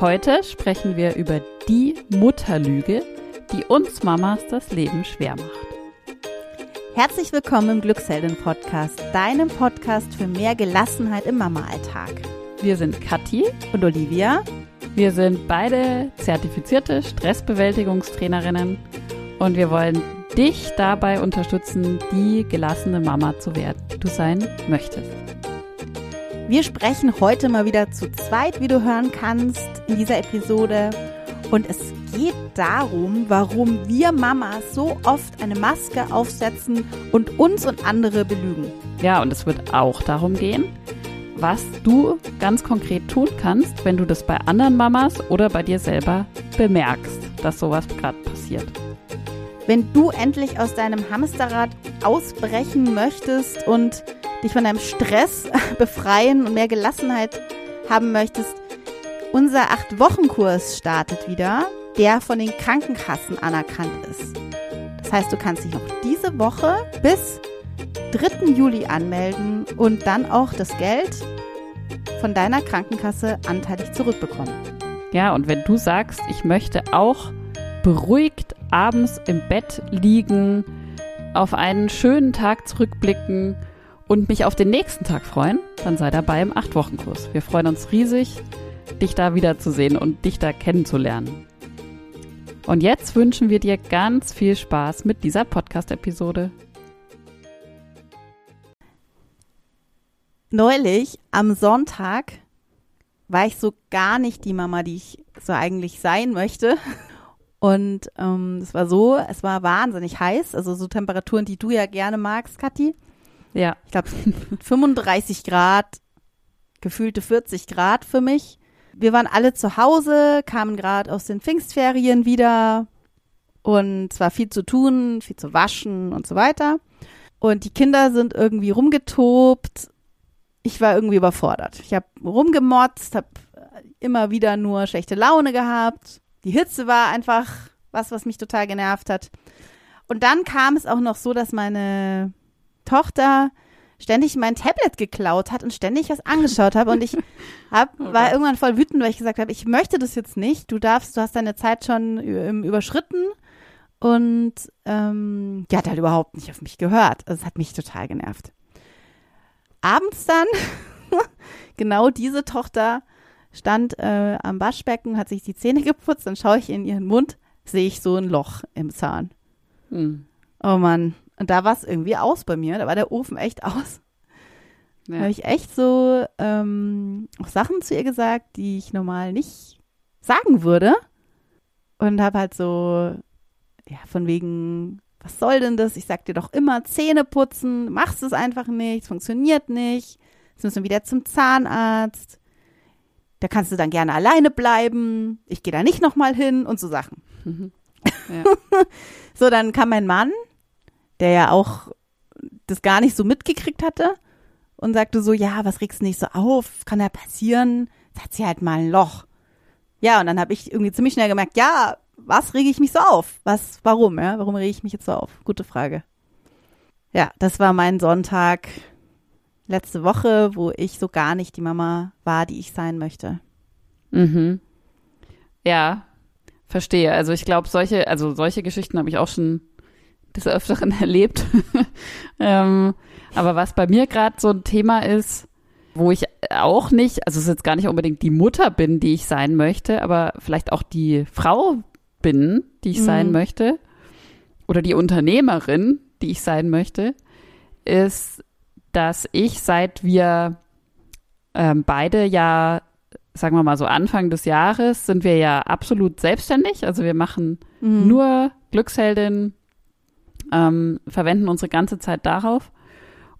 Heute sprechen wir über die Mutterlüge, die uns Mamas das Leben schwer macht. Herzlich willkommen im Glückshelden-Podcast, deinem Podcast für mehr Gelassenheit im Mama-Alltag. Wir sind Kathi und Olivia. Wir sind beide zertifizierte Stressbewältigungstrainerinnen und wir wollen dich dabei unterstützen, die gelassene Mama zu werden, die du sein möchtest. Wir sprechen heute mal wieder zu zweit, wie du hören kannst, in dieser Episode. Und es geht darum, warum wir Mamas so oft eine Maske aufsetzen und uns und andere belügen. Ja, und es wird auch darum gehen, was du ganz konkret tun kannst, wenn du das bei anderen Mamas oder bei dir selber bemerkst, dass sowas gerade passiert. Wenn du endlich aus deinem Hamsterrad ausbrechen möchtest und dich von deinem Stress befreien und mehr Gelassenheit haben möchtest, unser Acht-Wochen-Kurs startet wieder, der von den Krankenkassen anerkannt ist. Das heißt, du kannst dich noch diese Woche bis 3. Juli anmelden und dann auch das Geld von deiner Krankenkasse anteilig zurückbekommen. Ja, und wenn du sagst, ich möchte auch beruhigt abends im Bett liegen, auf einen schönen Tag zurückblicken und mich auf den nächsten Tag freuen, dann sei dabei im Acht-Wochen-Kurs. Wir freuen uns riesig, dich da wiederzusehen und dich da kennenzulernen. Und jetzt wünschen wir dir ganz viel Spaß mit dieser Podcast-Episode. Neulich am Sonntag war ich so gar nicht die Mama, die ich so eigentlich sein möchte. Und ähm, es war so, es war wahnsinnig heiß, also so Temperaturen, die du ja gerne magst, Kathi. Ja. Ich glaube 35 Grad, gefühlte 40 Grad für mich. Wir waren alle zu Hause, kamen gerade aus den Pfingstferien wieder und es war viel zu tun, viel zu waschen und so weiter. Und die Kinder sind irgendwie rumgetobt. Ich war irgendwie überfordert. Ich habe rumgemotzt, habe immer wieder nur schlechte Laune gehabt die Hitze war einfach was, was mich total genervt hat. Und dann kam es auch noch so, dass meine Tochter ständig mein Tablet geklaut hat und ständig was angeschaut habe und ich hab, oh war irgendwann voll wütend, weil ich gesagt habe, ich möchte das jetzt nicht. Du darfst, du hast deine Zeit schon überschritten und ähm, die hat halt überhaupt nicht auf mich gehört. Also es hat mich total genervt. Abends dann genau diese Tochter stand äh, am Waschbecken, hat sich die Zähne geputzt, dann schaue ich in ihren Mund, sehe ich so ein Loch im Zahn. Hm. Oh Mann. Und da war es irgendwie aus bei mir. Da war der Ofen echt aus. Ja. Da habe ich echt so ähm, auch Sachen zu ihr gesagt, die ich normal nicht sagen würde. Und habe halt so, ja, von wegen, was soll denn das? Ich sag dir doch immer Zähne putzen, machst es einfach nicht, es funktioniert nicht. Jetzt müssen wir wieder zum Zahnarzt da kannst du dann gerne alleine bleiben, ich gehe da nicht nochmal hin und so Sachen. Mhm. Ja. so, dann kam mein Mann, der ja auch das gar nicht so mitgekriegt hatte und sagte so, ja, was regst du nicht so auf? Kann ja passieren. Jetzt hat sie halt mal ein Loch. Ja, und dann habe ich irgendwie ziemlich schnell gemerkt, ja, was rege ich mich so auf? Was, warum, ja? Warum rege ich mich jetzt so auf? Gute Frage. Ja, das war mein Sonntag letzte Woche, wo ich so gar nicht die Mama war, die ich sein möchte. Mhm. Ja, verstehe. Also ich glaube, solche, also solche Geschichten habe ich auch schon des Öfteren erlebt. ähm, aber was bei mir gerade so ein Thema ist, wo ich auch nicht, also es ist jetzt gar nicht unbedingt die Mutter bin, die ich sein möchte, aber vielleicht auch die Frau bin, die ich mhm. sein möchte, oder die Unternehmerin, die ich sein möchte, ist dass ich, seit wir ähm, beide ja, sagen wir mal so Anfang des Jahres, sind wir ja absolut selbstständig. Also wir machen mhm. nur Glücksheldin, ähm, verwenden unsere ganze Zeit darauf.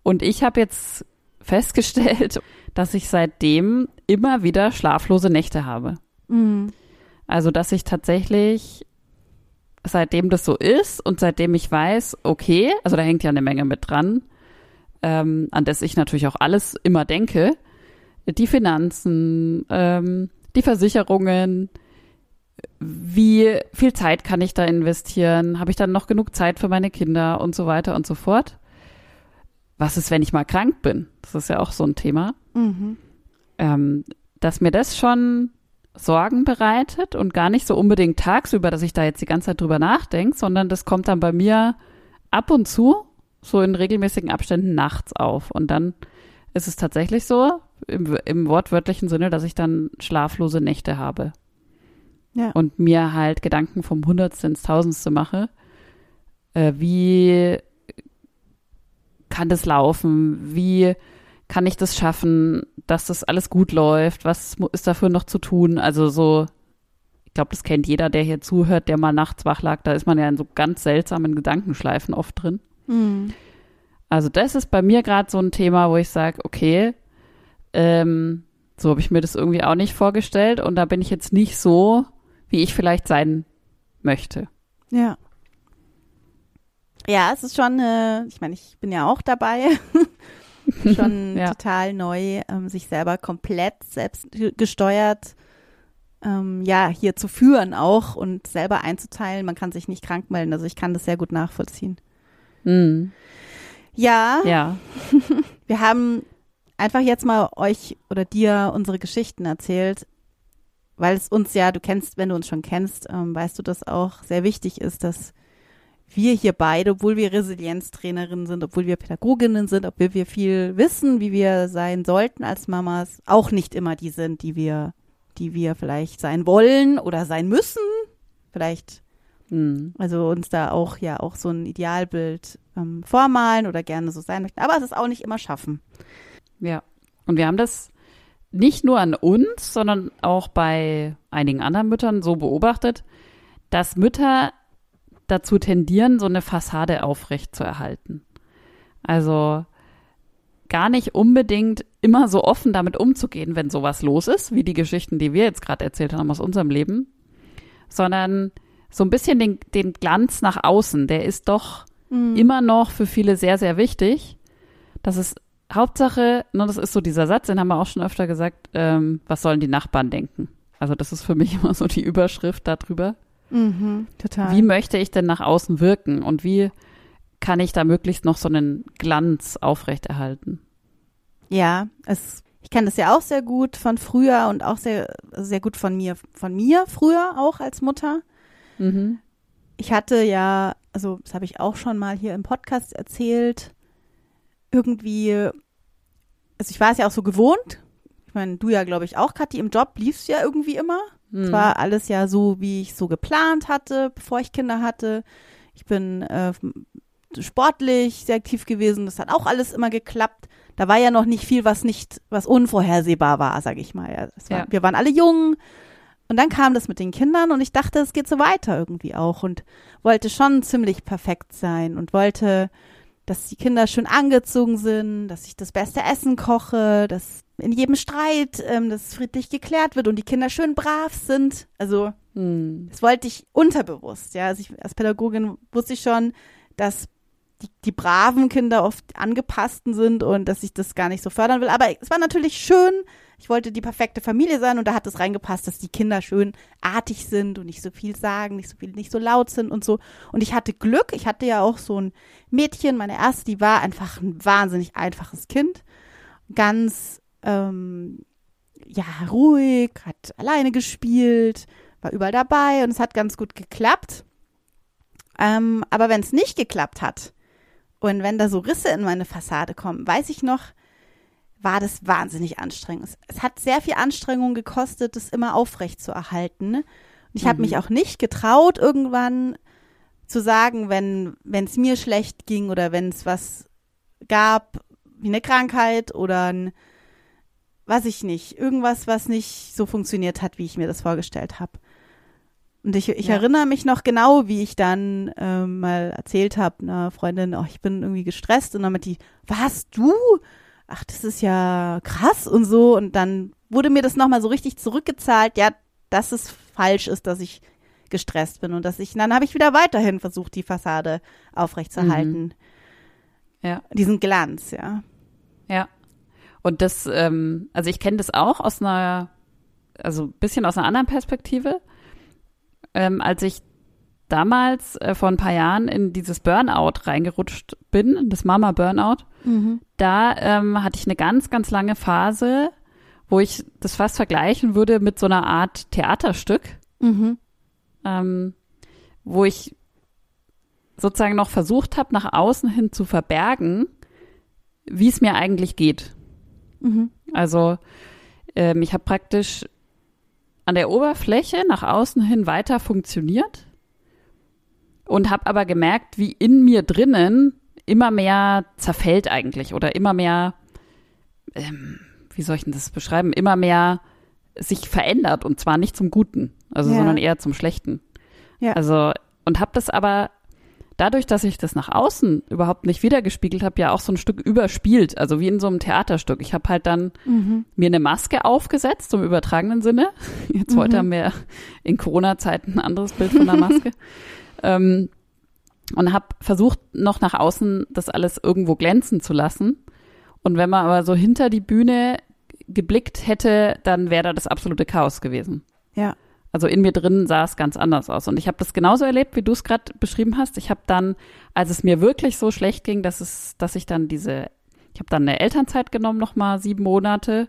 Und ich habe jetzt festgestellt, dass ich seitdem immer wieder schlaflose Nächte habe. Mhm. Also, dass ich tatsächlich, seitdem das so ist und seitdem ich weiß, okay, also da hängt ja eine Menge mit dran, ähm, an das ich natürlich auch alles immer denke, die Finanzen, ähm, die Versicherungen, wie viel Zeit kann ich da investieren? Habe ich dann noch genug Zeit für meine Kinder und so weiter und so fort? Was ist, wenn ich mal krank bin? Das ist ja auch so ein Thema. Mhm. Ähm, dass mir das schon Sorgen bereitet und gar nicht so unbedingt tagsüber, dass ich da jetzt die ganze Zeit drüber nachdenke, sondern das kommt dann bei mir ab und zu, so in regelmäßigen Abständen nachts auf. Und dann ist es tatsächlich so, im, im wortwörtlichen Sinne, dass ich dann schlaflose Nächte habe. Ja. Und mir halt Gedanken vom Hundertste ins Tausendste mache. Äh, wie kann das laufen? Wie kann ich das schaffen, dass das alles gut läuft? Was ist dafür noch zu tun? Also so, ich glaube, das kennt jeder, der hier zuhört, der mal nachts wach lag. Da ist man ja in so ganz seltsamen Gedankenschleifen oft drin. Mhm. Also das ist bei mir gerade so ein Thema, wo ich sage, okay, ähm, so habe ich mir das irgendwie auch nicht vorgestellt und da bin ich jetzt nicht so, wie ich vielleicht sein möchte. Ja. Ja, es ist schon, äh, ich meine, ich bin ja auch dabei, schon Ja. total neu, ähm, sich selber komplett selbst ge- gesteuert, ähm, ja, hier zu führen auch und selber einzuteilen. Man kann sich nicht krank melden, also ich kann das sehr gut nachvollziehen. Hm. Ja, Ja, wir haben einfach jetzt mal euch oder dir unsere Geschichten erzählt, weil es uns ja, du kennst, wenn du uns schon kennst, ähm, weißt du, dass auch sehr wichtig ist, dass wir hier beide, obwohl wir Resilienztrainerinnen sind, obwohl wir Pädagoginnen sind, obwohl wir viel wissen, wie wir sein sollten als Mamas, auch nicht immer die sind, die wir, die wir vielleicht sein wollen oder sein müssen. Vielleicht hm. also uns da auch ja auch so ein Idealbild ähm, vormalen oder gerne so sein möchten, aber es ist auch nicht immer schaffen. ja. Und wir haben das nicht nur an uns, sondern auch bei einigen anderen Müttern so beobachtet, dass Mütter dazu tendieren, so eine Fassade aufrecht zu erhalten. Also gar nicht unbedingt immer so offen damit umzugehen, wenn sowas los ist, wie die Geschichten, die wir jetzt gerade erzählt haben aus unserem Leben, sondern so ein bisschen den, den Glanz nach außen, der ist doch immer noch für viele sehr, sehr wichtig. Das ist Hauptsache, ne, das ist so dieser Satz, den haben wir auch schon öfter gesagt, ähm, was sollen die Nachbarn denken? Also das ist für mich immer so die Überschrift darüber. Mhm, total. Wie möchte ich denn nach außen wirken und wie kann ich da möglichst noch so einen Glanz aufrechterhalten? ja, es, ich kenne das ja auch sehr gut von früher und auch sehr, sehr gut von mir, von mir früher auch als Mutter. Mhm. Ich hatte ja, also das habe ich auch schon mal hier im Podcast erzählt, irgendwie, also ich war es ja auch so gewohnt. Ich meine, du ja, glaube ich, auch, Kathi, im Job liefst ja irgendwie immer. Es Mhm. war alles ja so, wie ich so geplant hatte, bevor ich Kinder hatte. Ich bin äh, sportlich sehr aktiv gewesen. Das hat auch alles immer geklappt. Da war ja noch nicht viel, was nicht, was unvorhersehbar war, sage ich mal. Es war, Ja. Wir waren alle jung. Und dann kam das mit den Kindern und ich dachte, es geht so weiter irgendwie auch und wollte schon ziemlich perfekt sein und wollte, dass die Kinder schön angezogen sind, dass ich das beste Essen koche, dass in jedem Streit ähm, das friedlich geklärt wird und die Kinder schön brav sind. Also Mhm. das wollte ich unterbewusst, ja. Also ich, als Pädagogin wusste ich schon, dass die, die braven Kinder oft angepassten sind und dass ich das gar nicht so fördern will. Aber es war natürlich schön. Ich wollte die perfekte Familie sein und da hat es reingepasst, dass die Kinder schön artig sind und nicht so viel sagen, nicht so viel, nicht so laut sind und so. Und ich hatte Glück. Ich hatte ja auch so ein Mädchen, meine erste, die war einfach ein wahnsinnig einfaches Kind. Ganz, ähm, ja, ruhig, hat alleine gespielt, war überall dabei und es hat ganz gut geklappt. Ähm, aber wenn es nicht geklappt hat und wenn da so Risse in meine Fassade kommen, weiß ich noch, war das wahnsinnig anstrengend. Es, hat sehr viel Anstrengung gekostet, das immer aufrecht zu erhalten. Und ich habe Mhm. mich auch nicht getraut, irgendwann zu sagen, wenn wenn es mir schlecht ging oder wenn es was gab, wie eine Krankheit oder ein, weiß ich nicht, irgendwas, was nicht so funktioniert hat, wie ich mir das vorgestellt habe. Und ich, ich Ja. erinnere mich noch genau, wie ich dann ähm, mal erzählt habe einer Freundin, oh, ich bin irgendwie gestresst und dann mit die, was, du? Ach, das ist ja krass und so. Und dann wurde mir das nochmal so richtig zurückgezahlt, ja, dass es falsch ist, dass ich gestresst bin und dass ich, dann habe ich wieder weiterhin versucht, die Fassade aufrechtzuerhalten. Ja. Diesen Glanz, ja. Ja. Und das, ähm, also ich kenne das auch aus einer, also ein bisschen aus einer anderen Perspektive. Ähm, als ich damals äh, vor ein paar Jahren in dieses Burnout reingerutscht bin, das Mama-Burnout, da ähm, hatte ich eine ganz, ganz lange Phase, wo ich das fast vergleichen würde mit so einer Art Theaterstück, Mhm. ähm, wo ich sozusagen noch versucht habe, nach außen hin zu verbergen, wie es mir eigentlich geht. Mhm. Also ähm, ich habe praktisch an der Oberfläche nach außen hin weiter funktioniert und habe aber gemerkt, wie in mir drinnen immer mehr zerfällt eigentlich oder immer mehr, ähm, wie soll ich denn das beschreiben, immer mehr sich verändert und zwar nicht zum Guten, also Ja. sondern eher zum Schlechten. Ja. Also und habe das aber dadurch, dass ich das nach außen überhaupt nicht wiedergespiegelt habe, ja auch so ein Stück überspielt, also wie in so einem Theaterstück. Ich habe halt dann Mhm. mir eine Maske aufgesetzt, im übertragenen Sinne. Jetzt heute Mhm. haben wir in Corona-Zeiten ein anderes Bild von der Maske. ähm, und habe versucht, noch nach außen das alles irgendwo glänzen zu lassen. Und wenn man aber so hinter die Bühne geblickt hätte, dann wäre da das absolute Chaos gewesen. Ja. Also in mir drin sah es ganz anders aus. Und ich habe das genauso erlebt, wie du es gerade beschrieben hast. Ich habe dann, als es mir wirklich so schlecht ging, dass es, dass ich dann diese, ich habe dann eine Elternzeit genommen, nochmal sieben Monate,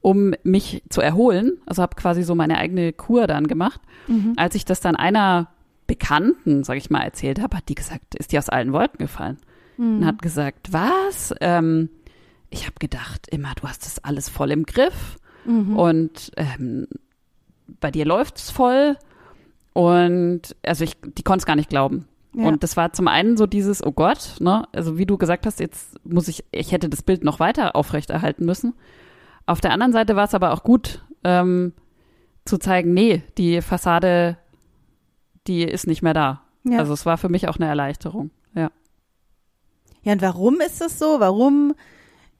um mich zu erholen. Also habe quasi so meine eigene Kur dann gemacht. Mhm. Als ich das dann einer Bekannten, sag ich mal, erzählt habe, hat die gesagt, ist die aus allen Wolken gefallen. Und Mhm. hat gesagt, was? Ähm, ich habe gedacht, immer, du hast das alles voll im Griff Mhm. und ähm, bei dir läuft's voll. Und also ich, die konnte es gar nicht glauben. Ja. Und das war zum einen so dieses, oh Gott, ne, also wie du gesagt hast, jetzt muss ich, ich hätte das Bild noch weiter aufrechterhalten müssen. Auf der anderen Seite war es aber auch gut, ähm, zu zeigen, nee, die Fassade, die ist nicht mehr da. ja. Also es war für mich auch eine Erleichterung. Ja. Ja, und warum ist es so? Warum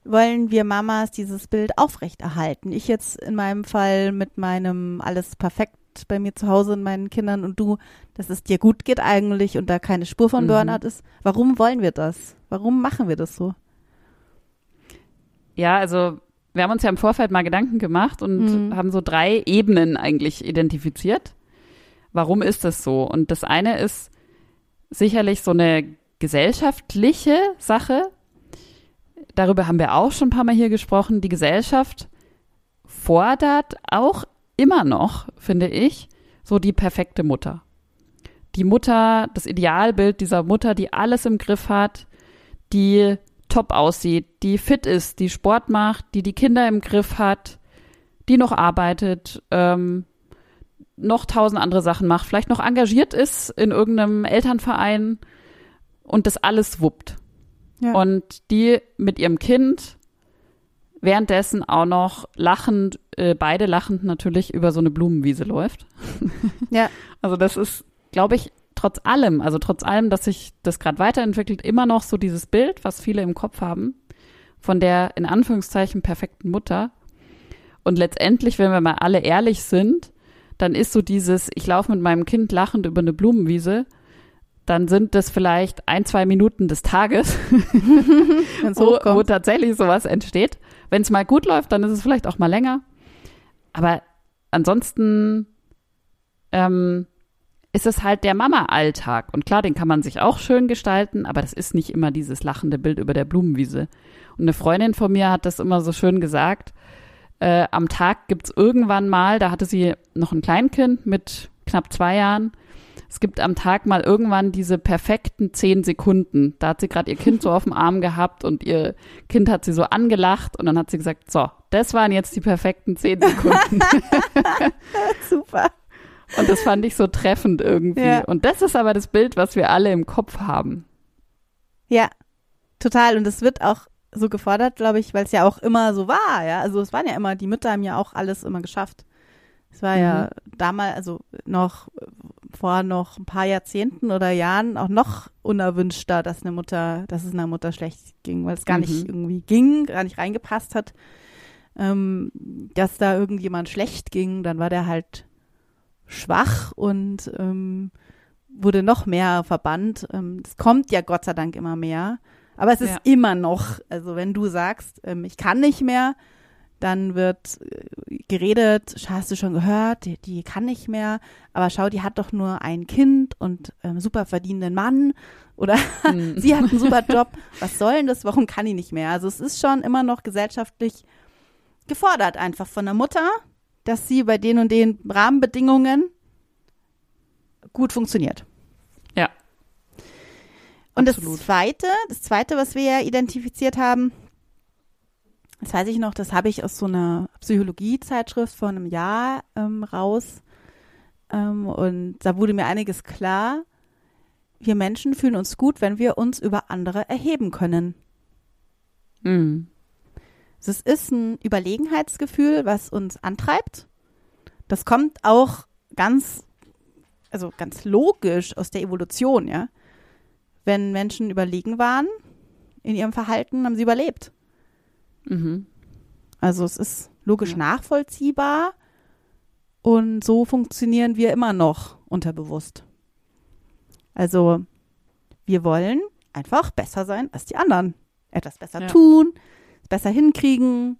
wollen wir Mamas dieses Bild aufrechterhalten? Ich jetzt in meinem Fall mit meinem alles perfekt bei mir zu Hause und meinen Kindern und du, dass es dir gut geht eigentlich und da keine Spur von Mhm. Burnout ist. Warum wollen wir das? Warum machen wir das so? Ja, also wir haben uns ja im Vorfeld mal Gedanken gemacht und Mhm. haben so drei Ebenen eigentlich identifiziert. Warum ist das so? Und das eine ist sicherlich so eine gesellschaftliche Sache. Darüber haben wir auch schon ein paar Mal hier gesprochen. Die Gesellschaft fordert auch immer noch, finde ich, so die perfekte Mutter. Die Mutter, das Idealbild dieser Mutter, die alles im Griff hat, die top aussieht, die fit ist, die Sport macht, die die Kinder im Griff hat, die noch arbeitet, ähm, noch tausend andere Sachen macht, vielleicht noch engagiert ist in irgendeinem Elternverein und das alles wuppt. Ja. Und die mit ihrem Kind währenddessen auch noch lachend, äh, beide lachend natürlich über so eine Blumenwiese läuft. Ja. Also das ist, glaube ich, trotz allem, also trotz allem, dass sich das gerade weiterentwickelt, immer noch so dieses Bild, was viele im Kopf haben, von der in Anführungszeichen perfekten Mutter. Und letztendlich, wenn wir mal alle ehrlich sind, dann ist so dieses, ich laufe mit meinem Kind lachend über eine Blumenwiese, dann sind das vielleicht ein, zwei Minuten des Tages, wo, wo tatsächlich sowas entsteht. Wenn es mal gut läuft, dann ist es vielleicht auch mal länger. Aber ansonsten ähm, ist es halt der Mama-Alltag. Und klar, den kann man sich auch schön gestalten, aber das ist nicht immer dieses lachende Bild über der Blumenwiese. Und eine Freundin von mir hat das immer so schön gesagt. Äh, am Tag gibt's irgendwann mal, da hatte sie noch ein Kleinkind mit knapp zwei Jahren. Es gibt am Tag mal irgendwann diese perfekten zehn Sekunden. Da hat sie gerade ihr Kind so auf dem Arm gehabt und ihr Kind hat sie so angelacht und dann hat sie gesagt, so, das waren jetzt die perfekten zehn Sekunden. Super. Und das fand ich so treffend irgendwie. Ja. Und das ist aber das Bild, was wir alle im Kopf haben. Ja, total. Und es wird auch so gefordert, glaube ich, weil es ja auch immer so war, ja. Also es waren ja immer, die Mütter haben ja auch alles immer geschafft. Es war ja damals, also noch vor noch ein paar Jahrzehnten oder Jahren auch noch unerwünschter, dass eine Mutter, dass es einer Mutter schlecht ging, weil es gar nicht Mhm. irgendwie ging, gar nicht reingepasst hat. Ähm, dass da irgendjemand schlecht ging, dann war der halt schwach und ähm, wurde noch mehr verbannt. Ähm, Es kommt ja Gott sei Dank immer mehr. Aber es ist Ja. immer noch, also wenn du sagst, ähm, ich kann nicht mehr, dann wird äh, geredet, "Schau, hast du schon gehört, die, die kann nicht mehr, aber schau, die hat doch nur ein Kind und ähm, super verdienenden Mann oder Hm. sie hat einen super Job, was soll denn das, warum kann die nicht mehr? Also es ist schon immer noch gesellschaftlich gefordert einfach von der Mutter, dass sie bei den und den Rahmenbedingungen gut funktioniert. Und Absolut. das zweite, das zweite, was wir ja identifiziert haben, das weiß ich noch, das habe ich aus so einer Psychologie-Zeitschrift vor einem Jahr ähm, raus. Ähm, und da wurde mir einiges klar. Wir Menschen fühlen uns gut, wenn wir uns über andere erheben können. Mhm. Es ist ein Überlegenheitsgefühl, was uns antreibt. Das kommt auch ganz, also ganz logisch aus der Evolution, ja. Wenn Menschen überlegen waren in ihrem Verhalten, haben sie überlebt. Mhm. Also es ist logisch Ja. nachvollziehbar und so funktionieren wir immer noch unterbewusst. Also wir wollen einfach besser sein als die anderen, etwas besser Ja. tun, besser hinkriegen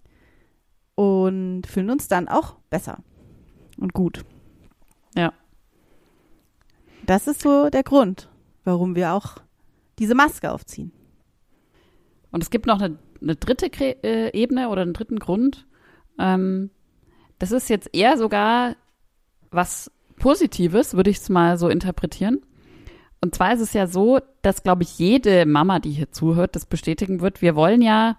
und fühlen uns dann auch besser und gut. Ja. Das ist so der Grund, warum wir auch diese Maske aufziehen. Und es gibt noch eine, eine dritte Kre äh, Ebene oder einen dritten Grund. Ähm, das ist jetzt eher sogar was Positives, würde ich es mal so interpretieren. Und zwar ist es ja so, dass, glaube ich, jede Mama, die hier zuhört, das bestätigen wird. Wir wollen ja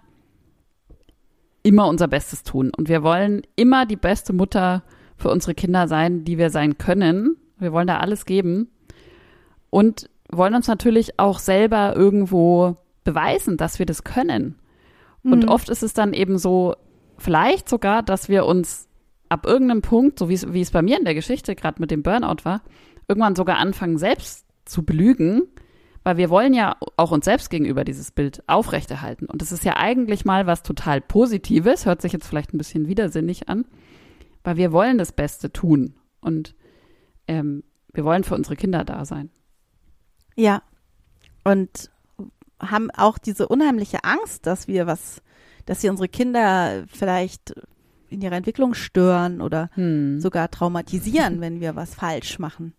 immer unser Bestes tun. Und wir wollen immer die beste Mutter für unsere Kinder sein, die wir sein können. Wir wollen da alles geben. Und wollen uns natürlich auch selber irgendwo beweisen, dass wir das können. Und Mhm. oft ist es dann eben so, vielleicht sogar, dass wir uns ab irgendeinem Punkt, so wie es, bei mir in der Geschichte gerade mit dem Burnout war, irgendwann sogar anfangen, selbst zu belügen, weil wir wollen ja auch uns selbst gegenüber dieses Bild aufrechterhalten. Und das ist ja eigentlich mal was total Positives, hört sich jetzt vielleicht ein bisschen widersinnig an, weil wir wollen das Beste tun und ähm, wir wollen für unsere Kinder da sein. Ja. Und haben auch diese unheimliche Angst, dass wir was, dass wir unsere Kinder vielleicht in ihrer Entwicklung stören oder Hm. sogar traumatisieren, wenn wir was falsch machen.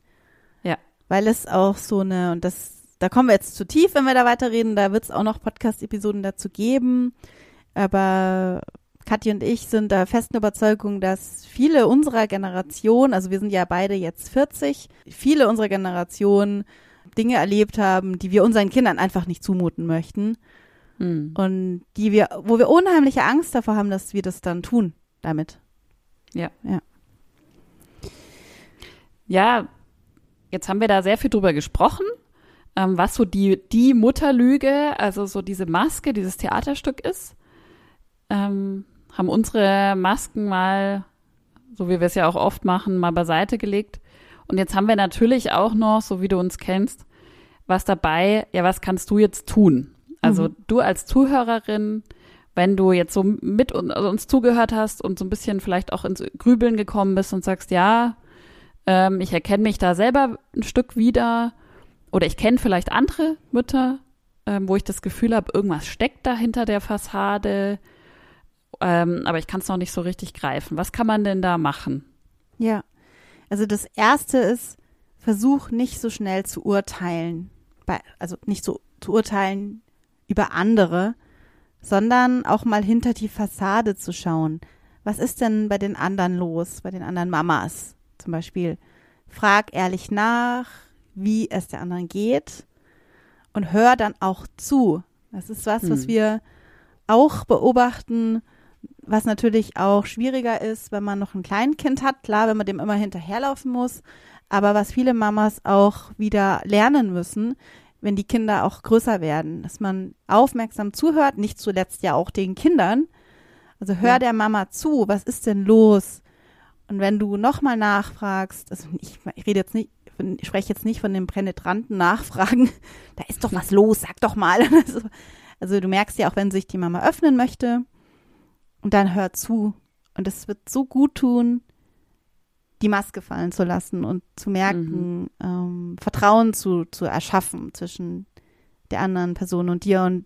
Ja. Weil es auch so eine, und das, da kommen wir jetzt zu tief, wenn wir da weiterreden, da wird es auch noch Podcast-Episoden dazu geben. Aber Kathi und ich sind der festen Überzeugung, dass viele unserer Generation, also wir sind ja beide jetzt 40, viele unserer Generation Dinge erlebt haben, die wir unseren Kindern einfach nicht zumuten möchten Hm. und die wir, wo wir unheimliche Angst davor haben, dass wir das dann tun damit. Ja, jetzt haben wir da sehr viel drüber gesprochen, ähm, was so die, die Mutterlüge, also so diese Maske, dieses Theaterstück ist. Ähm, haben unsere Masken mal, so wie wir es ja auch oft machen, mal beiseite gelegt. Und jetzt haben wir natürlich auch noch, so wie du uns kennst, was dabei, ja, was kannst du jetzt tun? Also Mhm. du als Zuhörerin, wenn du jetzt so mit also uns zugehört hast und so ein bisschen vielleicht auch ins Grübeln gekommen bist und sagst, ja, ähm, ich erkenne mich da selber ein Stück wieder oder ich kenne vielleicht andere Mütter, ähm, wo ich das Gefühl habe, irgendwas steckt da hinter der Fassade, ähm, aber ich kann es noch nicht so richtig greifen. Was kann man denn da machen? Ja. Also das erste ist, versuch nicht so schnell zu urteilen. Bei, also nicht so zu urteilen über andere, sondern auch mal hinter die Fassade zu schauen. Was ist denn bei den anderen los, bei den anderen Mamas zum Beispiel? Frag ehrlich nach, wie es der anderen geht und hör dann auch zu. Das ist was, was Hm. wir auch beobachten, was natürlich auch schwieriger ist, wenn man noch ein Kleinkind hat. Klar, wenn man dem immer hinterherlaufen muss. Aber was viele Mamas auch wieder lernen müssen, wenn die Kinder auch größer werden, dass man aufmerksam zuhört, nicht zuletzt ja auch den Kindern. Also hör Ja. der Mama zu, was ist denn los? Und wenn du nochmal nachfragst, also ich, ich rede jetzt nicht, ich spreche jetzt nicht von dem penetranten Nachfragen, da ist doch was los, sag doch mal. Also, also du merkst ja auch, wenn sich die Mama öffnen möchte und dann hör zu. Und es wird so gut tun, die Maske fallen zu lassen und zu merken, ähm, Vertrauen zu, zu erschaffen zwischen der anderen Person und dir. Und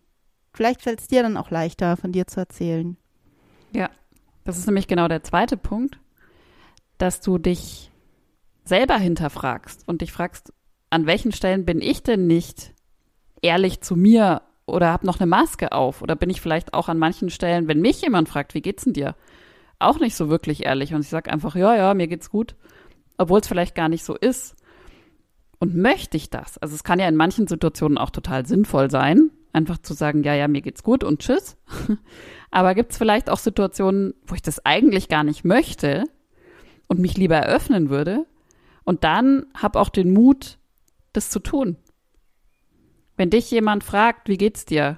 vielleicht fällt es dir dann auch leichter, von dir zu erzählen. Das ist nämlich genau der zweite Punkt, dass du dich selber hinterfragst und dich fragst, an welchen Stellen bin ich denn nicht ehrlich zu mir oder habe noch eine Maske auf oder bin ich vielleicht auch an manchen Stellen, wenn mich jemand fragt, wie geht's denn dir, auch nicht so wirklich ehrlich und ich sage einfach, ja, ja, mir geht's gut, obwohl es vielleicht gar nicht so ist. Und möchte ich das? Also es kann ja in manchen Situationen auch total sinnvoll sein, einfach zu sagen, ja, ja, mir geht's gut und tschüss. Aber gibt es vielleicht auch Situationen, wo ich das eigentlich gar nicht möchte und mich lieber eröffnen würde und dann habe auch den Mut, das zu tun. Wenn dich jemand fragt, wie geht's dir,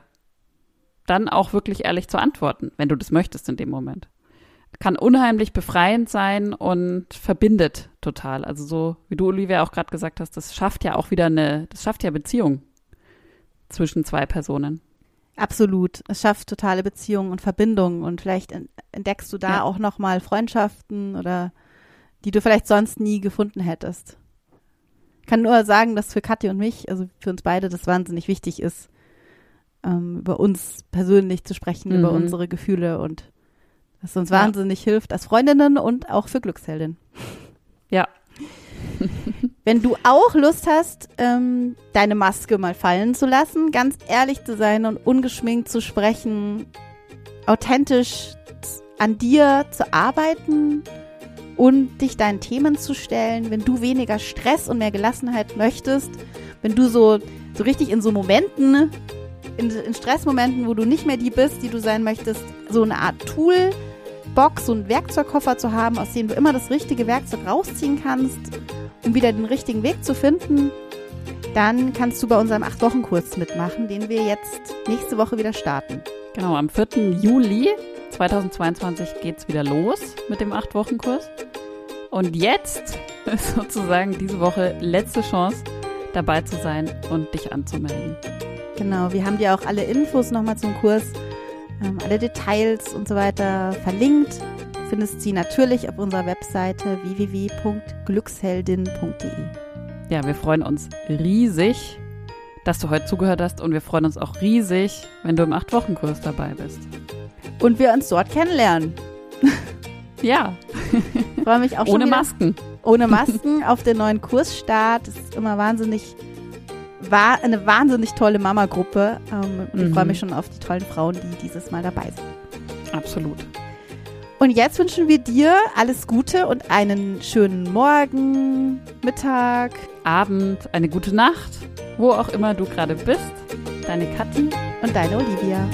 dann auch wirklich ehrlich zu antworten, wenn du das möchtest in dem Moment. Kann unheimlich befreiend sein und verbindet total. Also so, wie du, Olivia, auch gerade gesagt hast, das schafft ja auch wieder eine, das schafft ja Beziehung zwischen zwei Personen. Absolut. Es schafft totale Beziehungen und Verbindungen und vielleicht entdeckst du da ja. auch nochmal Freundschaften oder die du vielleicht sonst nie gefunden hättest. Ich kann nur sagen, dass für Katja und mich, also für uns beide, das wahnsinnig wichtig ist, ähm, über uns persönlich zu sprechen, mhm. über unsere Gefühle und das uns ja. wahnsinnig hilft als Freundinnen und auch für Glücksheldin. Ja. Wenn du auch Lust hast, ähm, deine Maske mal fallen zu lassen, ganz ehrlich zu sein und ungeschminkt zu sprechen, authentisch an dir zu arbeiten und dich deinen Themen zu stellen, wenn du weniger Stress und mehr Gelassenheit möchtest, wenn du so, so richtig in so Momenten, in, in Stressmomenten, wo du nicht mehr die bist, die du sein möchtest, so eine Art Tool, Box, so einen Werkzeugkoffer zu haben, aus dem du immer das richtige Werkzeug rausziehen kannst, um wieder den richtigen Weg zu finden, dann kannst du bei unserem 8-Wochen-Kurs mitmachen, den wir jetzt nächste Woche wieder starten. Genau, am 4. Juli 2022 geht es wieder los mit dem 8-Wochen-Kurs. Und jetzt ist sozusagen diese Woche letzte Chance, dabei zu sein und dich anzumelden. Genau, wir haben dir auch alle Infos nochmal zum Kurs, ähm, alle Details und so weiter verlinkt. Findest sie natürlich auf unserer Webseite www.glücksheldin.de. Ja, wir freuen uns riesig, dass du heute zugehört hast und wir freuen uns auch riesig, wenn du im 8-Wochen-Kurs dabei bist. Und wir uns dort kennenlernen. Ja. Ich freue mich auch schon Ohne wieder. Masken. Ohne Masken auf den neuen Kursstart. Das ist immer wahnsinnig, war eine wahnsinnig tolle Mama-Gruppe. Ähm, und mhm. ich freue mich schon auf die tollen Frauen, die dieses Mal dabei sind. Absolut. Und jetzt wünschen wir dir alles Gute und einen schönen Morgen, Mittag, Abend, eine gute Nacht, wo auch immer du gerade bist. Deine Kathi und deine Olivia.